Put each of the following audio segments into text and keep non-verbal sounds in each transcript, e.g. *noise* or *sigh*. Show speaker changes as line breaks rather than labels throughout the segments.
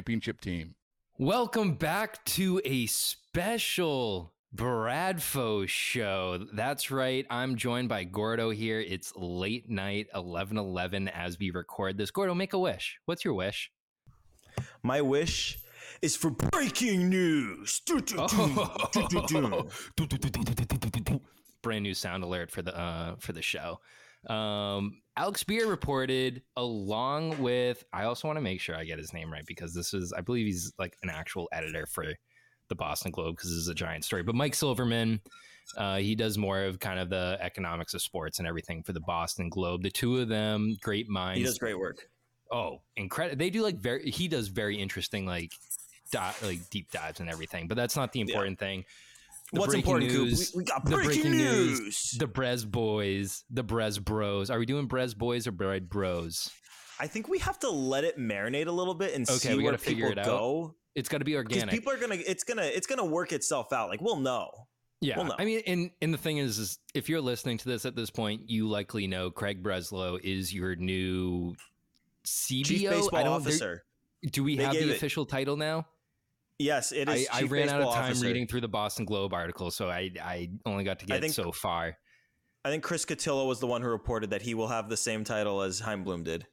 championship team.
Welcome back to a special Bradfo show. That's right. I'm joined by Gordo here. It's late night, 11 11 as we record this. Gordo, make a wish. What's your wish?
My wish is for breaking news. *laughs*
Brand new sound alert for the uh, for the show. Um, Alex Speier reported along with. I also want to make sure I get his name right because this is, I believe, he's like an actual editor for the Boston Globe because this is a giant story. But Mike Silverman, uh, he does more of kind of the economics of sports and everything for the Boston Globe. The two of them, great minds.
He does great work.
Oh, incredible! They do like very. He does very interesting like, di- like deep dives and everything. But that's not the important yeah. thing.
What's important, news,
we,
we, got breaking, breaking news. news.
The Brez boys, the Brez bros. Are we doing Brez boys or Bread bros?
I think we have to let it marinate a little bit and okay, see where people go.
It's got to be organic.
People are gonna. It's gonna. It's gonna work itself out. Like we'll know.
Yeah,
we'll know.
I mean, and and the thing is, is if you're listening to this at this point, you likely know Craig Breslow is your new CBO.
Chief baseball officer.
Do we they have the official title now?
Yes, it is.
I,
I
ran out of time
officer.
reading through the Boston Globe article, so I I only got to get think, so far.
I think Chris Cotillo was the one who reported that he will have the same title as Chaim Bloom did.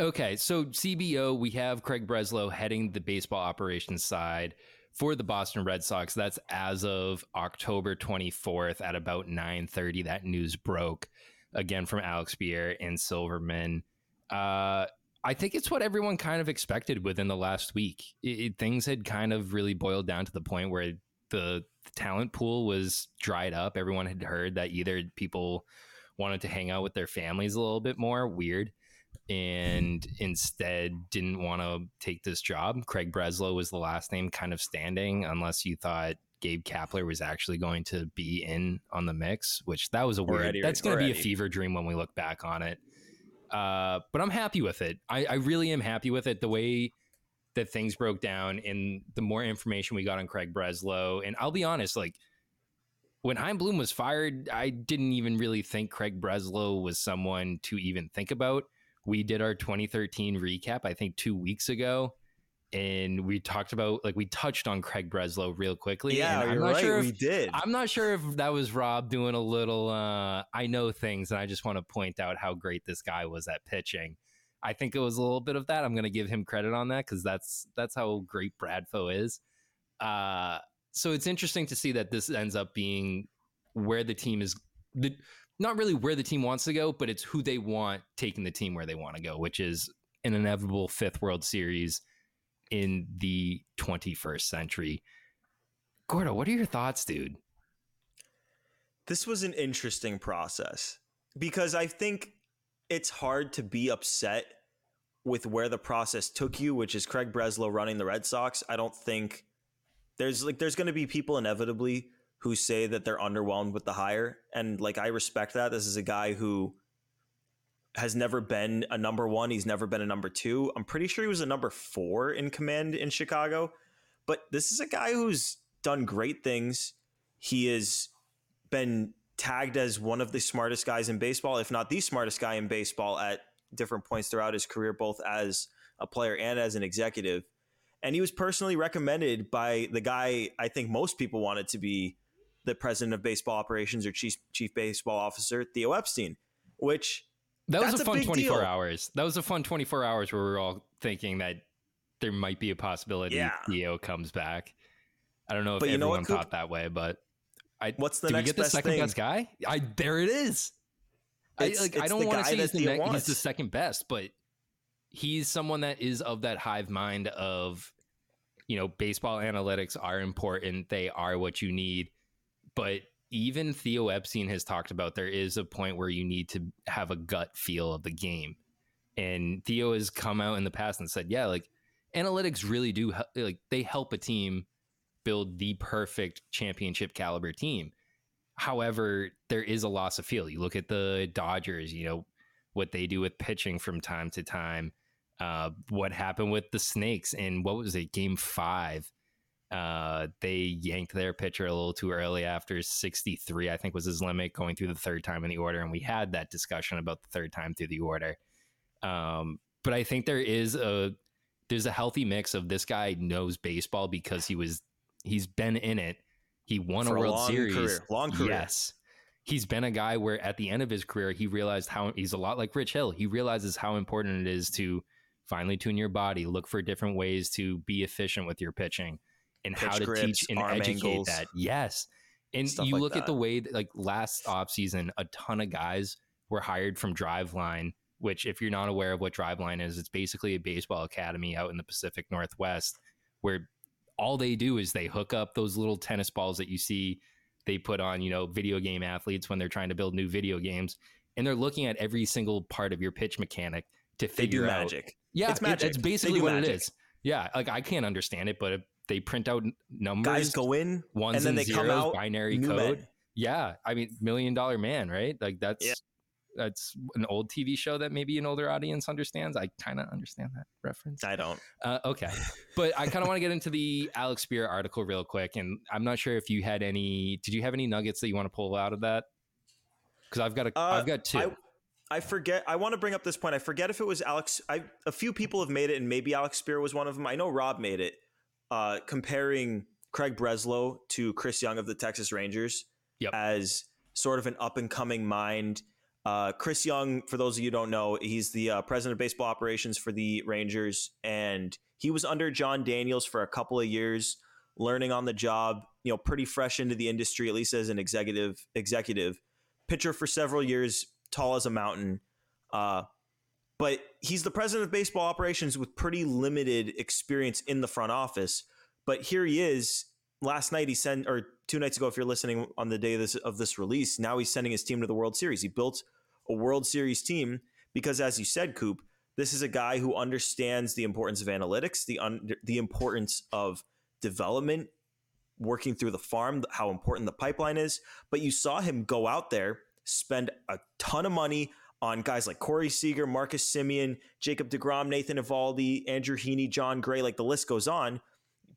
Okay, so CBO, we have Craig Breslow heading the baseball operations side for the Boston Red Sox. That's as of October 24th at about 9:30. That news broke again from Alex Speier and Silverman. Uh, I think it's what everyone kind of expected within the last week. It, it, things had kind of really boiled down to the point where the, the talent pool was dried up. Everyone had heard that either people wanted to hang out with their families a little bit more, weird, and instead didn't want to take this job. Craig Breslow was the last name kind of standing, unless you thought Gabe Kapler was actually going to be in on the mix, which that was a weird. Already, that's going to be a fever dream when we look back on it. Uh, but I'm happy with it. I, I really am happy with it. The way that things broke down and the more information we got on Craig Breslow. And I'll be honest, like when Chaim Bloom was fired, I didn't even really think Craig Breslow was someone to even think about. We did our 2013 recap, I think, two weeks ago and we talked about like we touched on Craig Breslow real quickly.
Yeah,
I'm
not
right,
sure
if,
we did.
I'm not sure if that was Rob doing a little uh I know things and I just want to point out how great this guy was at pitching. I think it was a little bit of that. I'm going to give him credit on that cuz that's that's how great Bradfo is. Uh so it's interesting to see that this ends up being where the team is the not really where the team wants to go, but it's who they want taking the team where they want to go, which is an inevitable fifth World Series in the 21st century. Gordo, what are your thoughts, dude?
This was an interesting process because I think it's hard to be upset with where the process took you, which is Craig Breslow running the Red Sox. I don't think there's like there's going to be people inevitably who say that they're underwhelmed with the hire and like I respect that. This is a guy who has never been a number one. He's never been a number two. I'm pretty sure he was a number four in command in Chicago. But this is a guy who's done great things. He has been tagged as one of the smartest guys in baseball, if not the smartest guy in baseball at different points throughout his career, both as a player and as an executive. And he was personally recommended by the guy I think most people wanted to be the president of baseball operations or chief chief baseball officer, Theo Epstein, which
That was
That's
a
a
fun
big
24
deal.
hours. That was a fun 24 hours where we were all thinking that there might be a possibility
Yeah.
Theo comes back. I don't know if
But you know
everyone
Coop?
thought that way, but I
What's the
did we get the
best
second
thing?
best guy? I there it is. I,
It's-
like, I don't want to say he's the, ne- he's the second best, but he's someone that is of that hive mind of, you know, baseball analytics are important. They are what you need. But even Theo Epstein has talked about there is a point where you need to have a gut feel of the game. And Theo has come out in the past and said, yeah, like analytics really do, like, they help a team build the perfect championship caliber team. However, there is a loss of feel. You look at the Dodgers, you know, what they do with pitching from time to time. Uh, what happened with the Snakes in what was it, game five? Uh, they yanked their pitcher a little too early after 63, I think was his limit going through the third time in the order. And we had that discussion about the third time through the order. Um, but I think there is a there's a healthy mix of this guy knows baseball because he was he's been in it. He won
For
a World Series.
career, long career.
Yes. He's been a guy where at the end of his career he realized how he's a lot like Rich Hill. He realizes how important it is to finally tune your body, look for different ways to be efficient with your pitching and how to
grips,
teach and educate
angles.
that. Yes. And
Stuff
you
like
look at the way that, like last offseason, a ton of guys were hired from Driveline, which if you're not aware of what Driveline is, it's basically a baseball academy out in the Pacific Northwest where all they do is they hook up those little tennis balls that you see they put on, you know, video game athletes when they're trying to build new video games. And they're looking at every single part of your pitch mechanic to figure
do
out
magic.
yeah,
It's
it-
magic.
it's basically what
magic.
it is. Yeah, like I can't understand it, but they print out numbers,
Guys go in
ones
and then
and
they
zeros,
come out
binary code.
men.
Yeah, I mean, Million Dollar Man, right? Like that's
Yeah.
that's an old TV show that maybe an older audience understands. I kind of understand that reference.
I don't.
Uh, okay, but I kind of want to get into the Alex Speier article real quick, and I'm not sure if you had any. Did you have any nuggets that you want to pull out of that? Because I've got a,
Uh,
have got two.
I, I forget. I want to bring up this point. I forget if it was Alex. I a few people have made it, and maybe Alex Speier was one of them. I know Rob made it, uh, comparing Craig Breslow to Chris Young of the Texas Rangers
Yep.
as sort of an up and coming mind. Uh, Chris Young, for those of you who don't know, he's the uh, president of baseball operations for the Rangers, and he was under Jon Daniels for a couple of years, learning on the job. You know, pretty fresh into the industry, at least as an executive. Executive pitcher for several years, tall as a mountain. Uh, but he's the president of baseball operations with pretty limited experience in the front office. But here he is. Last night he sent, or two nights ago, if you're listening on the day of this of this release, now he's sending his team to the World Series. He built a World Series team because, as you said, Coop, this is a guy who understands the importance of analytics, the un, the importance of development, working through the farm, how important the pipeline is. But you saw him go out there, spend a ton of money on guys like Corey Seager, Marcus Semien, Jacob DeGrom, Nathan Eovaldi, Andrew Heaney, Jon Gray, like the list goes on.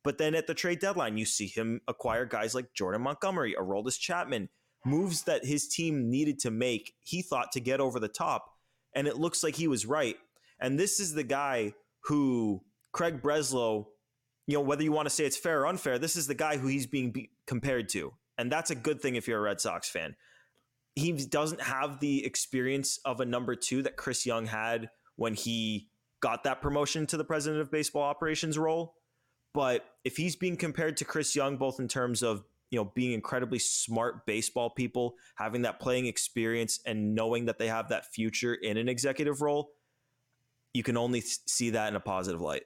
But then at the trade deadline, you see him acquire guys like Jordan Montgomery, Aroldis Chapman, moves that his team needed to make, he thought to get over the top. And it looks like he was right. And this is the guy who Craig Breslow, you know, whether you want to say it's fair or unfair, this is the guy who he's being be- compared to. And that's a good thing if you're a Red Sox fan. He doesn't have the experience of a number two that Chris Young had when he got that promotion to the president of baseball operations role. But if he's being compared to Chris Young, both in terms of you know being incredibly smart baseball people, having that playing experience, and knowing that they have that future in an executive role, you can only see that in a positive light.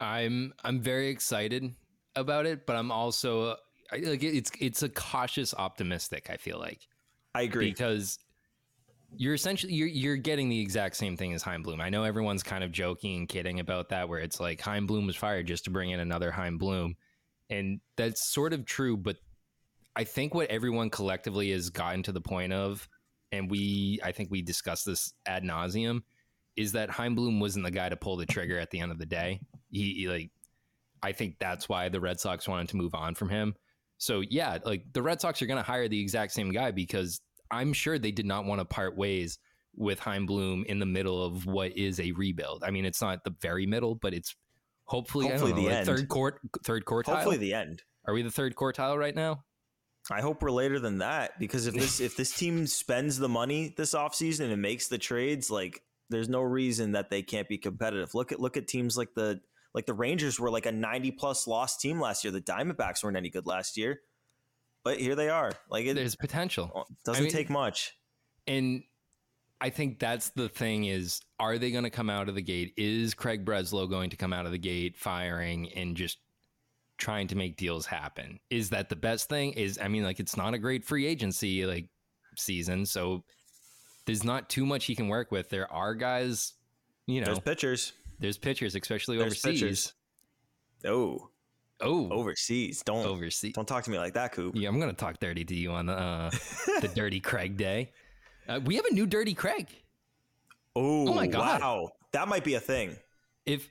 I'm I'm very excited about it, but I'm also uh, like it's it's a cautious optimistic. I feel like
I agree.
because you're essentially you're you're getting the exact same thing as Chaim Bloom. I know everyone's kind of joking and kidding about that, where it's like Chaim Bloom was fired just to bring in another Chaim Bloom, and that's sort of true. But I think what everyone collectively has gotten to the point of, and we I think we discussed this ad nauseum, is that Chaim Bloom wasn't the guy to pull the trigger at the end of the day. He, he like I think that's why the Red Sox wanted to move on from him. So yeah, like the Red Sox are going to hire the exact same guy because I'm sure they did not want to part ways with Chaim Bloom in the middle of what is a rebuild. I mean, it's not the very middle, but it's hopefully,
Hopefully
know,
the
like
end.
third court, third quartile.
Hopefully, the end.
Are we the third quartile right now?
I hope we're later than that because if this if this team spends the money this offseason and makes the trades, like there's no reason that they can't be competitive. Look at look at teams like the like the Rangers were like a 90 plus loss team last year. The Diamondbacks weren't any good last year. But here they are. Like it
There's potential.
doesn't
I mean-
take much.
And I think that's the thing is are they going to come out of the gate? Is Craig Breslow going to come out of the gate firing and just trying to make deals happen? Is that the best thing? Is I mean like it's not a great free agency like season, so there's not too much he can work with. There are guys, you know,
There's
there's,
pitchers.
pitchers especially
There's
overseas.
Oh,
Oh,
overseas. Don't
overseas.
don't talk to me like that, Coop.
Yeah, I'm going to talk dirty to you on the uh, *laughs* the Dirty Craig day. Uh, we have a new Dirty Craig.
Oh,
my God.
Wow. That might be a thing.
If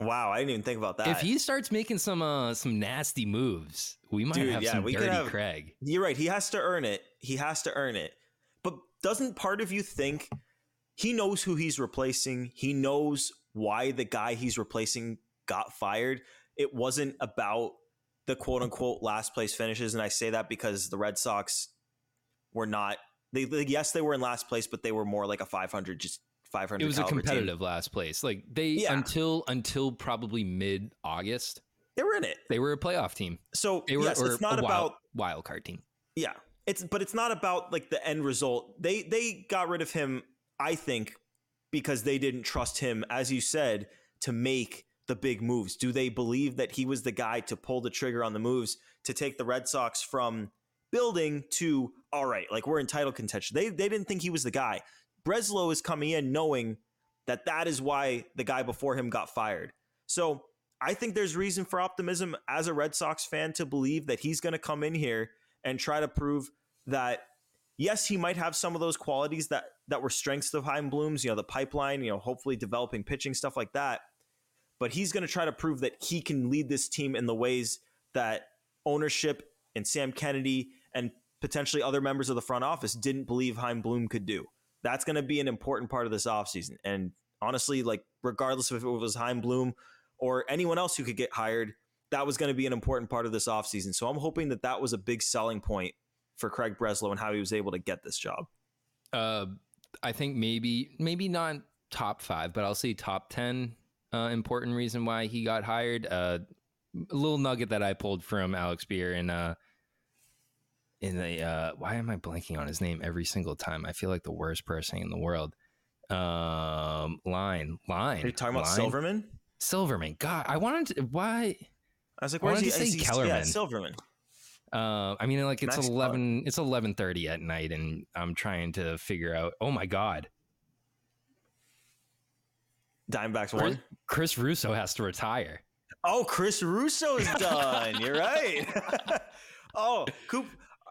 Wow, I didn't even think about that.
if he starts making some uh some nasty moves, we might
Dude,
have
yeah,
some
we could
dirty
have-
Craig.
You're right. He has to earn it. He has to earn it. But doesn't part of you think he knows who he's replacing? He knows why the guy he's replacing got fired. It wasn't about the quote unquote last place finishes. And I say that because the Red Sox were not, they, they- yes, they were in last place, but they were more like a 500, just 500.
It was a
caliber team.
competitive last place. Like they
Yeah.
until until probably mid August,
They were in it.
they were a playoff team.
So
They were
yes, it's not
wild,
about
wild card team.
Yeah. It's but it's not about like the end result. They they got rid of him, I think, because they didn't trust him, as you said, to make the big moves. Do they believe that he was the guy to pull the trigger on the moves to take the Red Sox from building to all right, like we're in title contention? They they didn't think he was the guy. Breslow is coming in knowing that that is why the guy before him got fired. So I think there's reason for optimism as a Red Sox fan to believe that he's going to come in here and try to prove that yes, he might have some of those qualities that that were strengths of Chaim Bloom's, you know, the pipeline, you know, hopefully developing pitching stuff like that. But he's going to try to prove that he can lead this team in the ways that ownership and Sam Kennedy and potentially other members of the front office didn't believe Chaim Bloom could do. That's going to be an important part of this offseason. And honestly, like regardless of if it was Chaim Bloom or anyone else who could get hired, that was going to be an important part of this offseason. So I'm hoping that that was a big selling point for Craig Breslow and how he was able to get this job.
Uh, I think maybe maybe not top five, but I'll say top ten. Uh, important reason why he got hired. Uh, a little nugget that I pulled from Alex Speier in uh in the uh why am I blanking on his name every single time? I feel like the worst person in the world. Um, line, line.
Are you talking about? Silverman?
Silverman. God, I wanted to, why.
I was like, where's he?
say
is he- Yeah, Silverman.
Uh, I mean, like it's
Max
eleven. It's eleven thirty at night, and I'm trying to figure out. Oh my god,
Diamondbacks
Chris,
won.
Chris Russo has to retire.
Oh, Chris Russo's *laughs* done. You're right. *laughs* oh, Coop,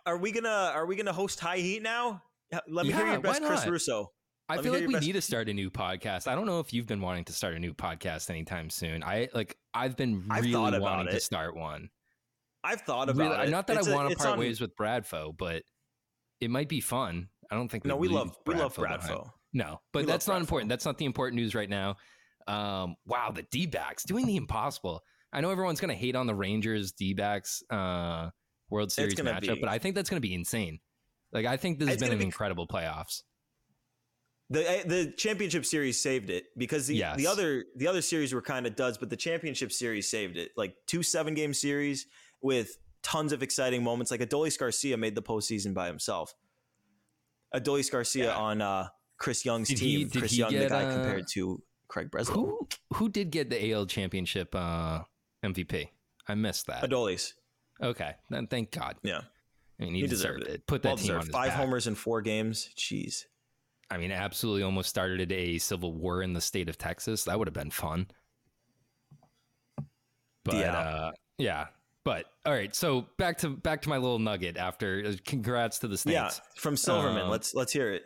are we gonna are we gonna host High Heat now? Yeah, Let me hear your best Chris? Russo.
I
Let me
feel like we
best-
need to start a new podcast. I don't know if you've been wanting to start a new podcast anytime soon. I like I've been
I've
really
about
wanting to start one.
I've thought
Really-
about it.
not that
It's
I want to part
on-
ways with Bradfo, but it might be fun. I don't think
No, we love we love. Bradfo.
No, but
We
that's not
Bradfo.
important. That's not the important news right now. Um, wow, the D backs doing the impossible. I know everyone's going to hate on the Rangers D backs uh, World Series matchup,
be-
but I think that's going to be insane. Like, I think this has been an
be-
incredible playoffs.
The the championship series saved it because the
Yes.
the other the other series were kind of duds, but the championship series saved it. Like two seven game series with tons of exciting moments. Like Adolis Garcia made the postseason by himself. Adolis Garcia
Yeah.
on uh, Chris Young's
Did he-
team.
did
Chris
he
Young, the
get,
guy
uh,
compared to Craig Breslow.
Who who did get the AL championship uh, MVP? I missed that.
Adolis.
Okay, then thank God.
Yeah,
I mean, he,
he
deserved,
deserved
it.
it.
Put that
well
team on
deserved.
his
Five
back.
homers in four games. Jeez.
I mean, absolutely almost started a civil war in the state of Texas. That would have been fun. But
Yeah.
uh, yeah. But all right, so back to back to my little nugget after uh, congrats to the Snakes.
Yeah, from Silverman.
Um,
let's let's hear it.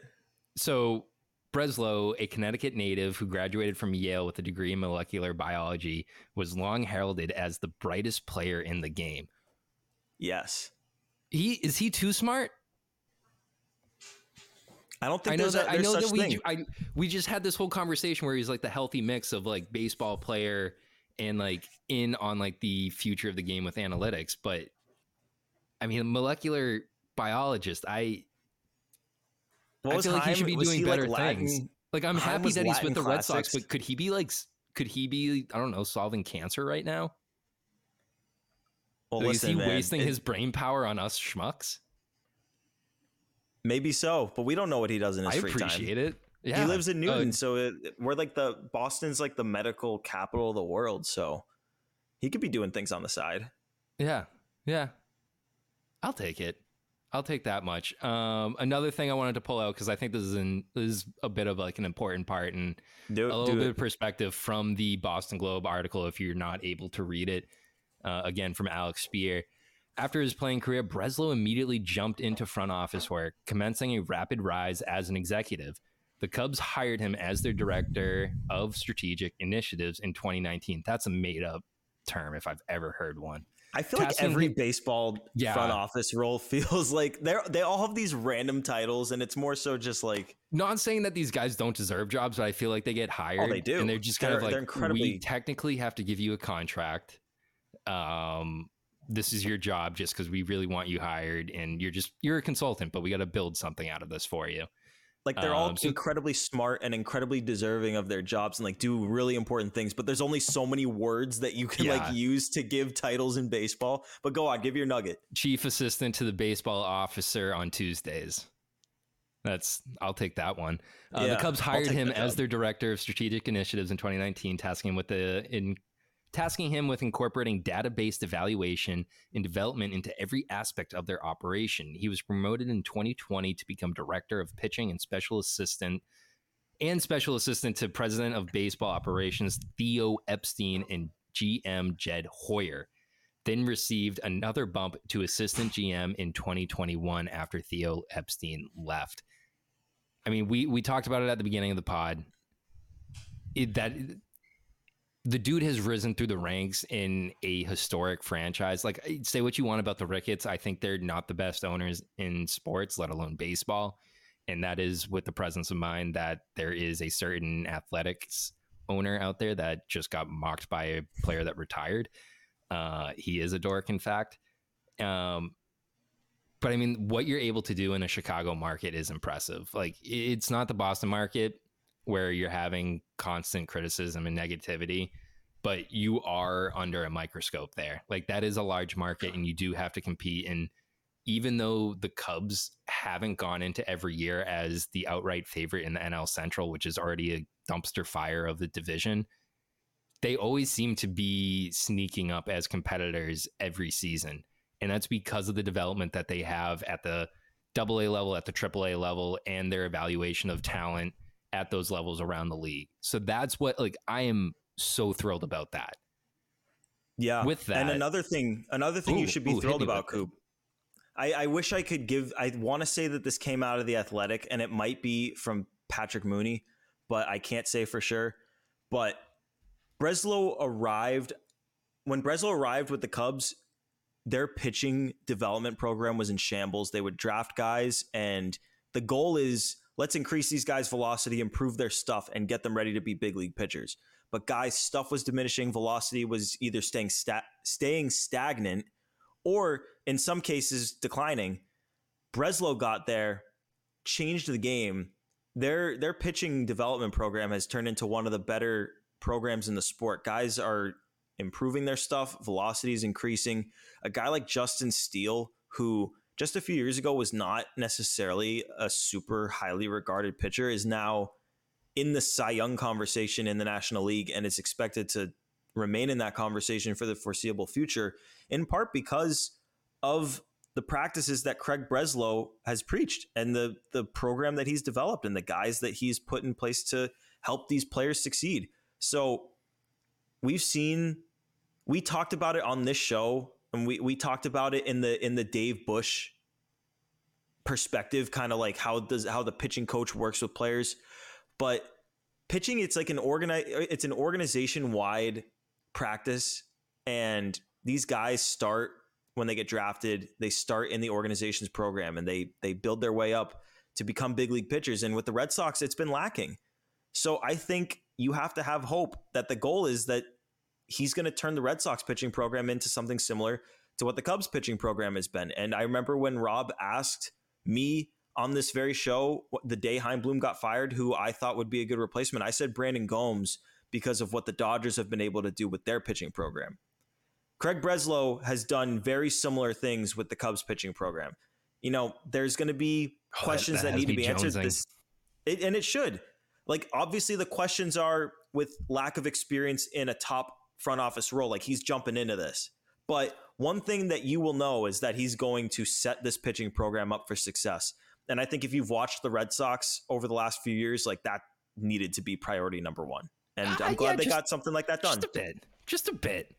So Breslow, a Connecticut native who graduated from Yale with a degree in molecular biology, was long heralded as the brightest player in the game.
Yes.
He is he too smart?
I don't think
I know
there's,
that
a,
I know that we. I we just had this whole conversation where he's like the healthy mix of like baseball player and like in on like the future of the game with analytics, but I mean, a molecular biologist. I
What
I feel like he should be doing
like,
better
Latin-
things. Like I'm
Heim
happy that he's
Latin
with the Red Sox, but could he be like could he be I don't know solving cancer right now?
Well,
Like,
listen,
is he
man,
wasting
it-
his brain power on us schmucks?
Maybe so, but we don't know what he does in his
I
free time.
appreciate it. Yeah,
He lives in
Uh,
Newton, so it, we're like the Boston's like the medical capital of the world. So he could be doing things on the side.
Yeah, yeah. I'll take it. I'll take that much. Um, another thing I wanted to pull out because I think this is in this is a bit of like an important part and
Do,
a little bit
it.
of perspective from the Boston Globe article. If you're not able to read it, uh, again from Alex Speier. After his playing career, Breslow immediately jumped into front office work, commencing a rapid rise as an executive. The Cubs hired him as their director of strategic initiatives in 2019. That's a made up term if I've ever heard one.
I feel like every
him-
baseball
Yeah.
front office role *laughs* feels like they're they all have these random titles, and it's more so just like
Not saying that these guys don't deserve jobs, but I feel like they get hired.
Oh, they do.
And they're just kind of
They're-
like,
they're incredibly-
we technically have to give you a contract. Um, this is your job just because we really want you hired, and you're just you're a consultant, but we got to build something out of this for you.
Like they're all
Um, so-
incredibly smart and incredibly deserving of their jobs and like do really important things. But there's only so many words that you can
Yeah.
like use to give titles in baseball. But go on, give your nugget.
Chief assistant to the baseball officer on Tuesdays. That's I'll take that one. Uh, the Cubs hired him as their director of strategic initiatives in 2019, tasking him with the in tasking him with incorporating data-based evaluation and development into every aspect of their operation. He was promoted in 2020 to become director of pitching and special assistant and special assistant to president of baseball operations Theo Epstein and GM Jed Hoyer. Then received another bump to assistant GM in 2021 after Theo Epstein left. I mean, we we talked about it at the beginning of the pod. It, that the dude has risen through the ranks in a historic franchise. Like, say what you want about the Ricketts, I think they're not the best owners in sports, let alone baseball. And that is with the presence of mind that there is a certain athletics owner out there that just got mocked by a player that retired. Uh, he is a dork, in fact. Um, but I mean, what you're able to do in a Chicago market is impressive. Like, it's not the Boston market where you're having constant criticism and negativity, but you are under a microscope there. Like, that is a large market, and you do have to compete. And even though the Cubs haven't gone into every year as the outright favorite in the NL Central, which is already a dumpster fire of the division, they always seem to be sneaking up as competitors every season. And that's because of the development that they have at the double A level, at the triple A level, and their evaluation of talent at those levels around the league. So that's what, like, I am so thrilled about that.
Yeah.
With that.
and another thing, another thing you should be
ooh,
thrilled about. Coop. I, I wish I could give. I want to say that this came out of the Athletic, and it might be from Patrick Mooney, but I can't say for sure. But Breslow arrived when Breslow arrived with the Cubs. Their pitching development program was in shambles. They would draft guys, and the goal is let's increase these guys' velocity, improve their stuff, and get them ready to be big league pitchers. But guys' stuff was diminishing. Velocity was either staying sta- staying stagnant, or in some cases declining. Breslow got there, changed the game. Their their pitching development program has turned into one of the better programs in the sport. Guys are improving their stuff, velocity is increasing. A guy like Justin Steele, who just a few years ago was not necessarily a super highly regarded pitcher, is now in the Cy Young conversation in the National League and is expected to remain in that conversation for the foreseeable future, in part because of the practices that Craig Breslow has preached and the the program that he's developed and the guys that he's put in place to help these players succeed. So we've seen we talked about it on this show and we we talked about it in the in the Dave Bush perspective kind of like how does how the pitching coach works with players but pitching it's like an organize it's an organization wide practice and these guys start when they get drafted they start in the organization's program and they they build their way up to become big league pitchers and with the Red Sox it's been lacking so I think you have to have hope that the goal is that he's going to turn the Red Sox pitching program into something similar to what the Cubs pitching program has been. And I remember when Rob asked me on this very show the day Chaim Bloom got fired, who I thought would be a good replacement. I said Brandon Gomes because of what the Dodgers have been able to do with their pitching program. Craig Breslow has done very similar things with the Cubs pitching program. You know, there's going to be oh, questions that, that, that need to be answered. This, it, and it should. Like, obviously, the questions are with lack of experience in a top front office role. Like, he's jumping into this. But one thing that you will know is that he's going to set this pitching program up for success. And I think if you've watched the Red Sox over the last few years, like that needed to be priority number one. And uh, I'm glad yeah, they just, got something like that done.
Just a bit. Just a bit.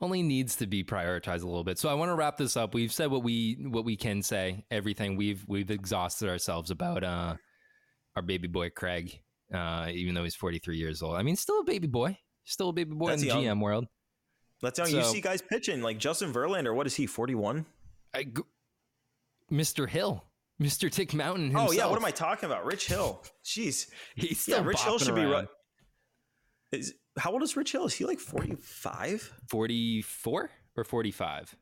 Only needs to be prioritized a little bit. So I want to wrap this up. We've said what we what we can say. Everything we've we've exhausted ourselves about uh our baby boy Craig. Uh, even though he's 43 years old. I mean, still a baby boy. Still a baby boy That's in the young. GM world.
That's young. So, you see guys pitching like Justin Verlander. What is he? 41.
I, Mr. Hill. Mr. Tick Mountain himself.
Oh yeah, what am I talking about? Rich Hill. Jeez, *laughs* he's still yeah. Rich Hill should around. be. Is how old is Rich Hill? Is he like forty five?
Forty four or forty five?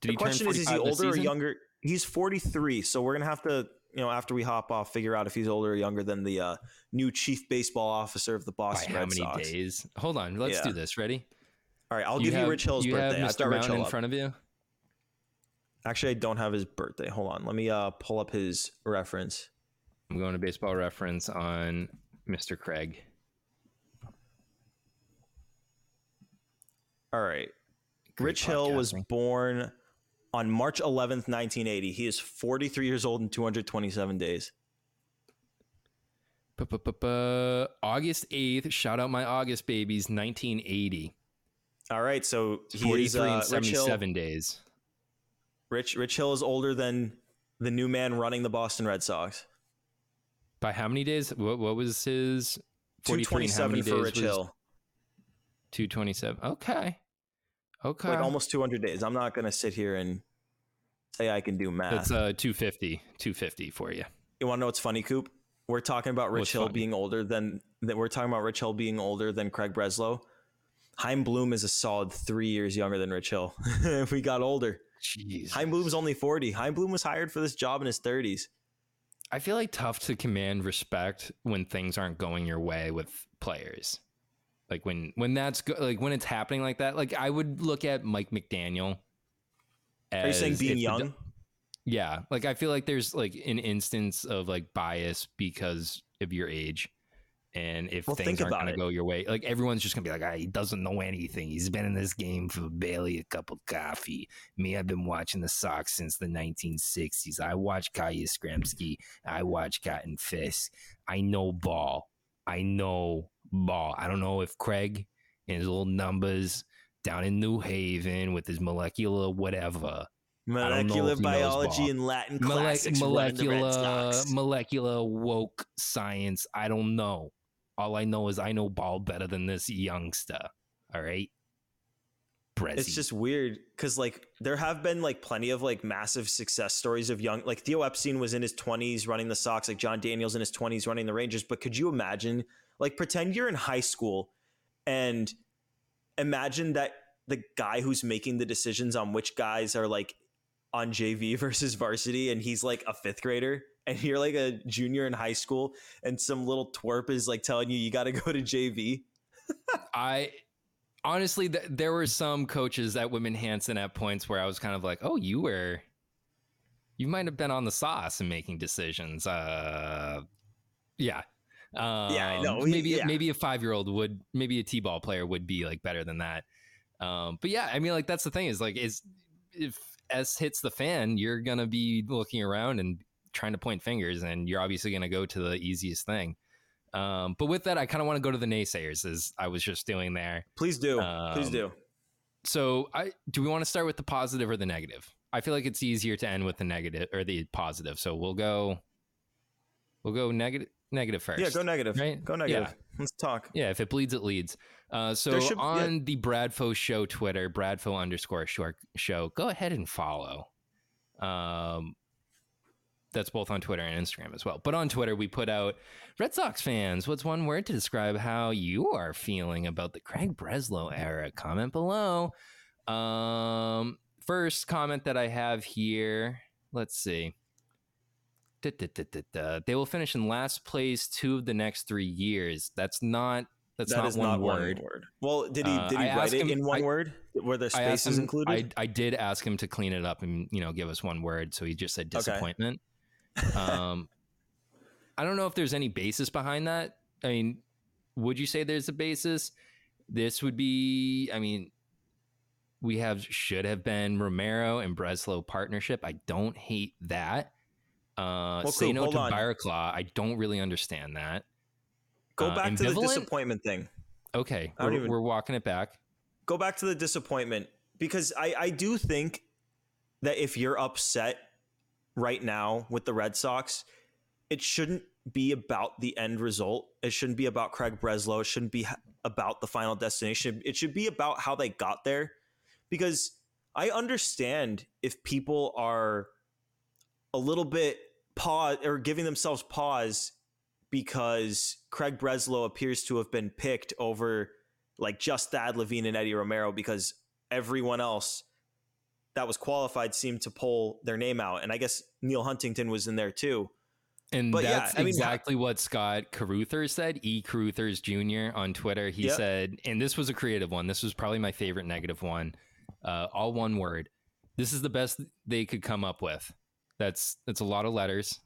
The question is, is he older or younger? He's forty three. So we're gonna have to, you know, after we hop off, figure out if he's older or younger than the uh, new chief baseball officer of the Boston By Red
Sox. How many days? Hold on, let's yeah. do this. Ready?
All right, I'll you give have, you Rich Hill's
you
birthday.
Have Mr. Mountain in front of you.
Actually, I don't have his birthday. Hold on. Let me uh, pull up his reference.
I'm going to baseball reference on Mr. Craig.
All right. Great Rich. Hill was born on March 11th, 1980. He is 43 years old in 227 days.
August 8th, shout out my August babies, 1980.
All right, so
he's 43 uh, and 77 days.
Rich Rich Hill is older than the new man running the Boston Red Sox.
By how many days? What, what was his?
Two twenty seven for Rich Hill.
Two twenty seven. Okay. Okay.
Like almost two hundred days. I'm not gonna sit here and say I can do math.
It's uh 250, 250 for you.
You want to know what's funny, Coop? We're talking about Rich what's Hill funny? being older than that. We're talking about Rich Hill being older than Craig Breslow. Chaim Bloom is a solid three years younger than Rich Hill. if *laughs* we got older.
Jeez.
Chaim Bloom's only 40. Chaim Bloom was hired for this job in his 30s.
I feel like tough to command respect when things aren't going your way with players. Like when when that's go- like when it's happening like that. Like I would look at Mike McDaniel.
Are you saying being young? The,
yeah, like I feel like there's like an instance of like bias because of your age. And if well, things aren't going to go your way, like everyone's just going to be like, ah, he doesn't know anything. He's been in this game for barely a cup of coffee. Me, I've been watching the Sox since the 1960s. I watch Kaya Yastrzemski. I watch Carlton Fisk. I know ball. I know ball. I don't know if Craig and his little numbers down in New Haven with his molecular whatever.
Molecular biology and Latin Mole- classics.
Molecular, molecular woke science. I don't know. All I know is I know ball better than this youngster. All right.
Brezzy. It's just weird because like there have been like plenty of like massive success stories of young like Theo Epstein was in his 20s running the Sox, like Jon Daniels in his 20s running the Rangers. But could you imagine like pretend you're in high school and imagine that the guy who's making the decisions on which guys are like on JV *laughs* versus varsity and he's like a fifth grader and you're like a junior in high school and some little twerp is like telling you you got to go to JV. *laughs*
I honestly, th- there were some coaches at Whitman Hanson at points where I was kind of like, oh, you were, you might have been on the sauce and making decisions. Uh, yeah.
Um, yeah, I know.
Maybe
yeah.
maybe a five year old would maybe a t ball player would be like better than that. Um, but yeah, I mean, like that's the thing is like is if S hits the fan, you're gonna be looking around and trying to point fingers, and you're obviously going to go to the easiest thing. Um, but with that, I kind of want to go to the naysayers, as I was just doing there.
Please do. Um, Please do.
So, I do we want to start with the positive or the negative? I feel like it's easier to end with the negative or the positive. So we'll go. We'll go negative. Negative first.
Yeah, go negative. Right? Go negative. Yeah. Let's talk.
Yeah, if it bleeds, it leads. Uh, so should, on yeah. the Bradfo Show Twitter, Bradfo underscore short show, go ahead and follow. Um, that's both on Twitter and Instagram as well. But on Twitter, we put out Red Sox fans. What's one word to describe how you are feeling about the Craig Breslow era? Comment below. Um, first comment that I have here, let's see. Da, da, da, they will finish in last place two of the next three years. That's not that's
that
not,
is
one,
not
word.
one word. Well, did he
Uh,
did he
I
write it
him-
in one
I-
word? Were there spaces
him-
included?
I, I did ask him to clean it up and you know give us one word, so he just said
Okay.
disappointment. *laughs* um, I don't know if there's any basis behind that. I mean, would you say there's a basis? This would be, I mean, we have should have been Romero and Breslow partnership. I don't hate that. Uh,
Well,
say
cool,
no
hold
to
on.
I don't really understand that.
Go
uh,
back to the disappointment thing.
Okay, we're,
even-
we're walking it back.
Go back to the disappointment because I I do think that if you're upset right now with the Red Sox, it shouldn't be about the end result. It shouldn't be about Craig Breslow. It shouldn't be about the final destination. It should be about how they got there. Because I understand if people are a little bit pause or giving themselves pause because Craig Breslow appears to have been picked over like just Thad Levine and Eddie Romero because everyone else that was qualified seemed to pull their name out. And I guess Neil Huntington was in there too.
And
But yeah,
that's
I mean,
exactly what Scott Caruthers said, E. Caruthers Jr. on Twitter. He
Yep.
said, and this was a creative one. This was probably my favorite negative one. Uh, all one word. This is the best they could come up with. That's that's a lot of letters.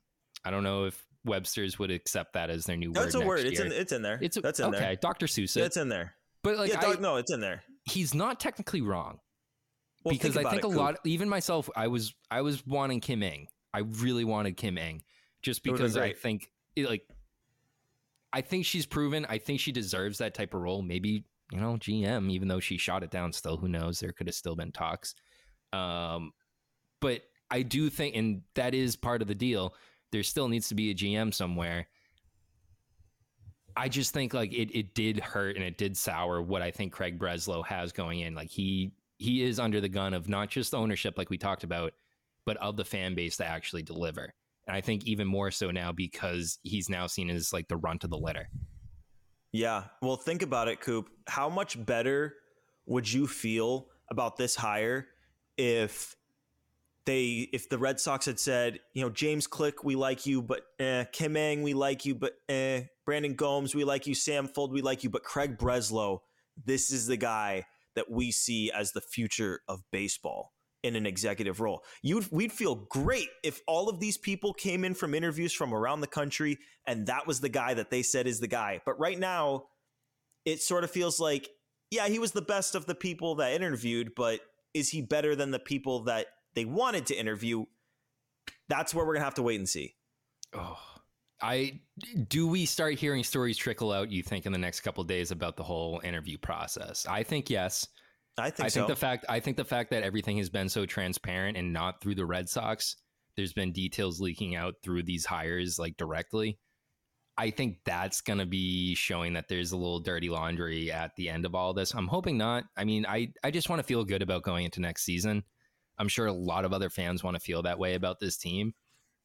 I don't know if Webster's would accept that as their new
That's
word.
That's a word. It's in
year.
it's in there.
It's
That's in
okay.
there.
Dr. Seuss. It.
it's in there.
but like,
yeah,
I-
dog, no, it's in there.
he's not technically wrong
Well,
because I think
it,
a
Coop.
lot, even myself, I was I was wanting Kim Ng. I really wanted Kim Ng, just
It would've been
because I think it, like I think she's proven. I think she deserves that type of role. Maybe you know GM, even though she shot it down. Still, who knows? There could have still been talks. Um, but I do think, and that is part of the deal. There still needs to be a GM somewhere. I just think like it it did hurt and it did sour what I think Craig Breslow has going in. Like he he is under the gun of not just ownership like we talked about, but of the fan base to actually deliver. And I think even more so now because he's now seen as like the runt of the litter.
Yeah. Well, think about it, Coop. How much better would you feel about this hire if they if the Red Sox had said, you know, James Click, we like you, but eh, Kim Ng, we like you, but eh, Brandon Gomes, we like you, Sam Fuld, we like you, but Craig Breslow, this is the guy that we see as the future of baseball in an executive role. You'd we'd feel great if all of these people came in from interviews from around the country and that was the guy that they said is the guy. But right now, it sort of feels like, yeah, he was the best of the people that interviewed, but is he better than the people that they wanted to interview? That's where we're gonna have to wait and see.
Oh, I do we start hearing stories trickle out, you think, in the next couple of days about the whole interview process? I think yes.
I think
I
so.
think the fact I think the fact that everything has been so transparent and not through the Red Sox, there's been details leaking out through these hires like directly. I think that's going to be showing that there's a little dirty laundry at the end of all this. I'm hoping not. I mean, I I just want to feel good about going into next season. I'm sure a lot of other fans want to feel that way about this team.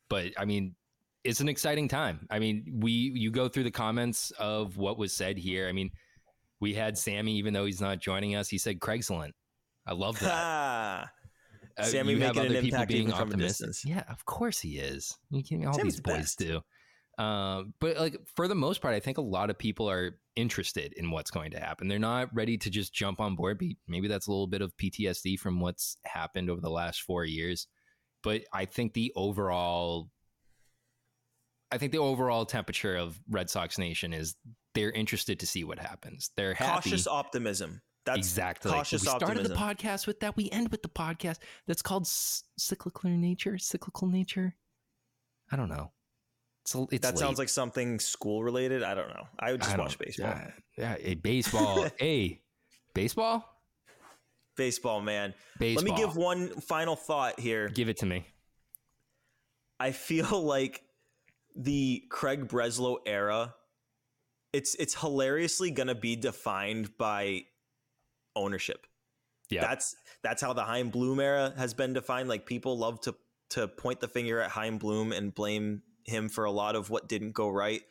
But I mean, it's an exciting time. I mean, we you go through the comments of what was said here. I mean, we had Sammy, even though he's not joining us, he said Craigslint. I love that. *laughs* Uh,
Sammy making an impact
being
even from a
optimistic.
distance.
Yeah, of course he is. You can, all
Sammy's
these boys do. Um, but like for the most part, I think a lot of people are interested in what's going to happen. They're not ready to just jump on board. Be- Maybe that's a little bit of PTSD from what's happened over the last four years. But I think the overall, I think the overall temperature of Red Sox Nation is they're interested to see what happens. They're happy.
cautious optimism. That's
exactly.
cautious
we started
optimism.
the podcast with that. We end with the podcast that's called cyclical nature. Cyclical nature. I don't know. It's, it's
that sounds like something school related. I don't know. I would just
I
watch baseball.
Yeah, yeah, a baseball. *laughs* a baseball.
Baseball, man.
Baseball.
Let me give one final thought here.
Give it to me.
I feel *laughs* like the Craig Breslow era, it's it's hilariously gonna be defined by ownership.
Yeah.
That's that's how the Chaim Bloom era has been defined. Like people love to to point the finger at Chaim Bloom and blame him for a lot of what didn't go right.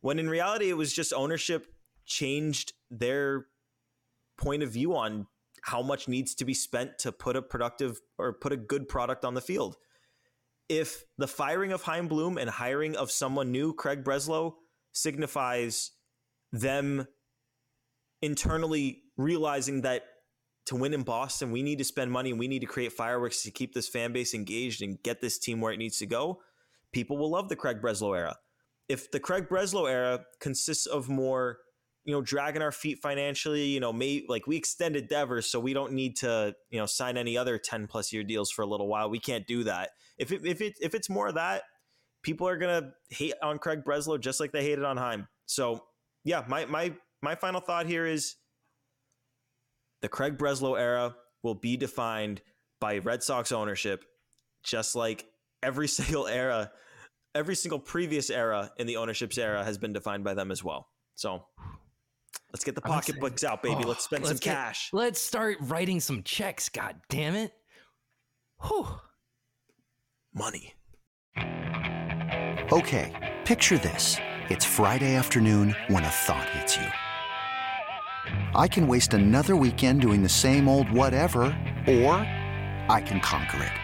When in reality it was just ownership changed their point of view on how much needs to be spent to put a productive or put a good product on the field. If the firing of Chaim Bloom and hiring of someone new, Craig Breslow, signifies them internally realizing that to win in Boston, we need to spend money and we need to create fireworks to keep this fan base engaged and get this team where it needs to go. People will love the Craig Breslow era. If the Craig Breslow era consists of more, you know, dragging our feet financially, you know, may like we extended Devers, so we don't need to, you know, sign any other 10 plus year deals for a little while. We can't do that. If it, if it if it's more of that, people are gonna hate on Craig Breslow just like they hated on Chaim. So yeah, my my my final thought here is the Craig Breslow era will be defined by Red Sox ownership, just like every *laughs* single era, every single previous era in the ownership's era has been defined by them as well. So let's get the pocketbooks out, baby.
Oh,
let's spend oh,
let's
some
get-
cash.
Let's start writing some checks. God damn it. Whew.
Money.
Okay, picture this. It's Friday afternoon when a thought hits you. I can waste another weekend doing the same old whatever, or I can conquer it.